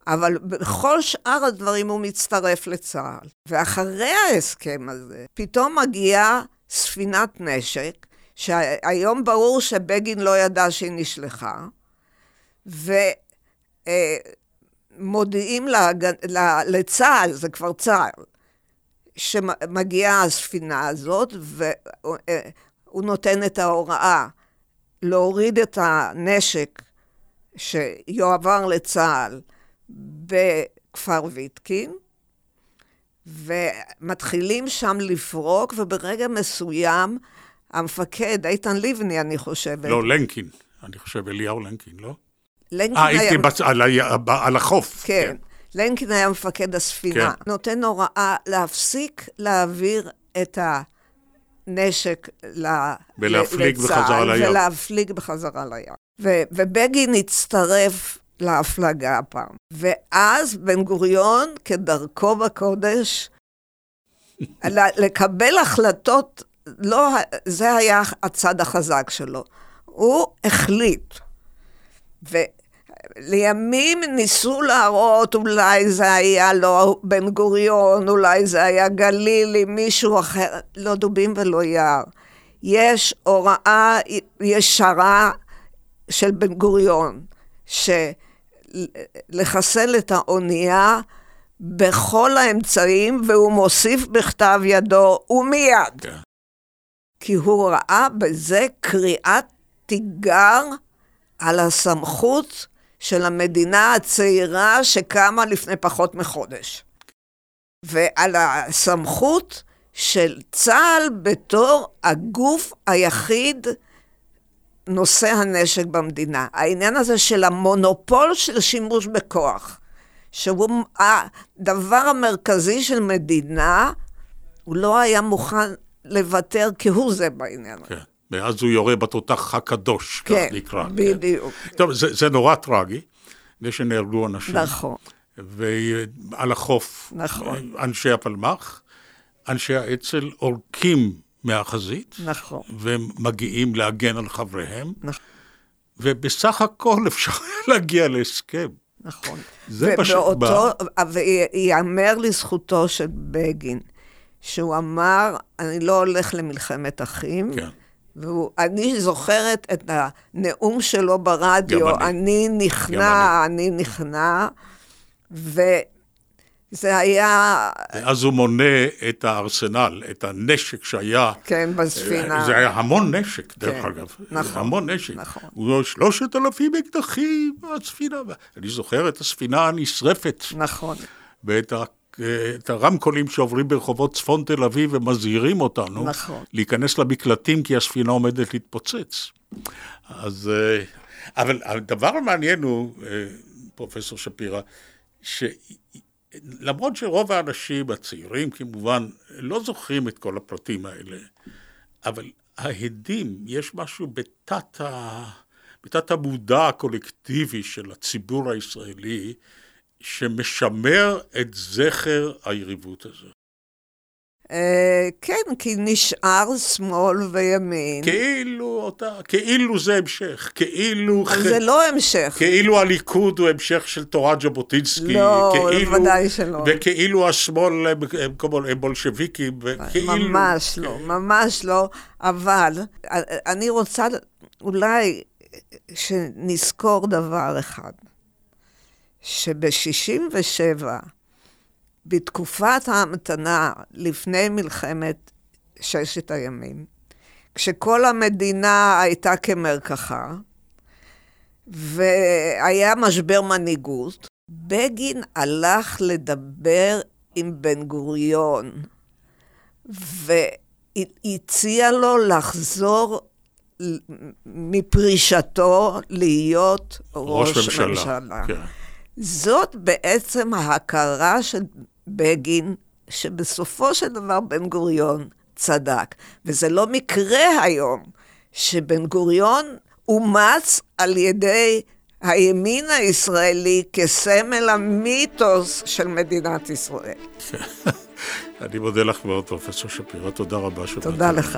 אבל בכל שאר הדברים הוא מצטרף לצה"ל. ואחרי ההסכם הזה, פתאום מגיעה ספינת נשק, שהיום ברור שבגין לא ידע שהיא נשלחה, ומודיעים להג... לצה"ל, זה כבר צה"ל, שמגיעה הספינה הזאת, והוא נותן את ההוראה להוריד את הנשק שיועבר לצה"ל בכפר ויתקין, ומתחילים שם לפרוק, וברגע מסוים, המפקד, איתן לבני, אני חושבת. לא, לנקין, אני חושב אליהו לנקין, לא? לנקין אה, היה... הייתי בצ... על, ה... על החוף. כן. לנקין היה מפקד הספינה. כן. נותן הוראה להפסיק להעביר את הנשק ל... ולהפליג לצה"ל, בחזרה לים. ולהפליג בחזרה לים. ו... ובגין הצטרף להפלגה הפעם. ואז בן גוריון, כדרכו בקודש, לקבל החלטות, לא, זה היה הצד החזק שלו. הוא החליט. ולימים ניסו להראות, אולי זה היה לא בן גוריון, אולי זה היה גלילי, מישהו אחר, לא דובים ולא יער. יש הוראה ישרה של בן גוריון, שלחסל את האונייה בכל האמצעים, והוא מוסיף בכתב ידו, ומיד. כן. כי הוא ראה בזה קריאת תיגר על הסמכות של המדינה הצעירה שקמה לפני פחות מחודש. ועל הסמכות של צה"ל בתור הגוף היחיד נושא הנשק במדינה. העניין הזה של המונופול של שימוש בכוח, שהוא הדבר המרכזי של מדינה, הוא לא היה מוכן לוותר כהוא זה בעניין הזה. כן. ואז הוא יורה בתותח הקדוש, כן, כך נקרא. כן. בדיוק. טוב, זה, זה נורא טרגי, זה שנהרגו אנשים. נכון, ועל החוף, נכון. אנשי הפלמ"ח, אנשי האצ"ל עורקים מהחזית, נכון, ומגיעים להגן על חבריהם, נכון. ובסך הכל אפשר להגיע להסכם. נכון. זה פשוט ובאותו, וייאמר לזכותו של בגין, שהוא אמר, אני לא הולך למלחמת אחים. כן. ואני זוכרת את הנאום שלו ברדיו, אני. אני נכנע, אני נכנע, וזה היה, אז הוא מונה את הארסנל, את הנשק שהיה. כן, בספינה. זה היה המון נשק, דרך כן, אגב. נכון, המון נשק. נכון. הוא שלושת אלפים אקדחים בספינה. אני זוכר את הספינה הנשרפת, נכון, ואת ה... את הרמקולים שעוברים ברחובות צפון תל אביב ומזהירים אותנו נכון. להיכנס למקלטים כי הספינה עומדת להתפוצץ. אז, אה, אבל הדבר המעניין הוא, אה, פרופסור שפירא, שלמרות שרוב האנשים הצעירים כמובן לא זוכרים את כל הפרטים האלה, אבל ההדים, יש משהו בתת, ה... בתת המודע הקולקטיבי של הציבור הישראלי, שמשמר את זכר היריבות הזו. אה, כן, כי נשאר שמאל וימין, כאילו אותה, כאילו זה המשך, כאילו... אבל זה לא המשך. כאילו הליכוד הוא המשך של תורת ז'בוטינסקי, לא, כאילו, בוודאי שלא. וכאילו השמאל הם בולשביקים, וכאילו... ממש לא, ממש לא, אבל אני רוצה אולי שנזכור דבר אחד, שב-67, בתקופת ההמתנה לפני מלחמת ששת הימים, כשכל המדינה הייתה כמרקחה, והיה משבר מנהיגות, בגין הלך לדבר עם בן גוריון, והציע לו לחזור מפרישתו להיות ראש, ראש ממשלה. ממשלה. כן. זאת בעצם ההכרה של בגין, שבסופו של דבר בן גוריון צדק. וזה לא מקרה היום שבן גוריון אומץ על ידי הימין הישראלי כסמל המיתוס של מדינת ישראל. אני מודה לך מאוד, פרופסור שפירא, תודה רבה. תודה לך.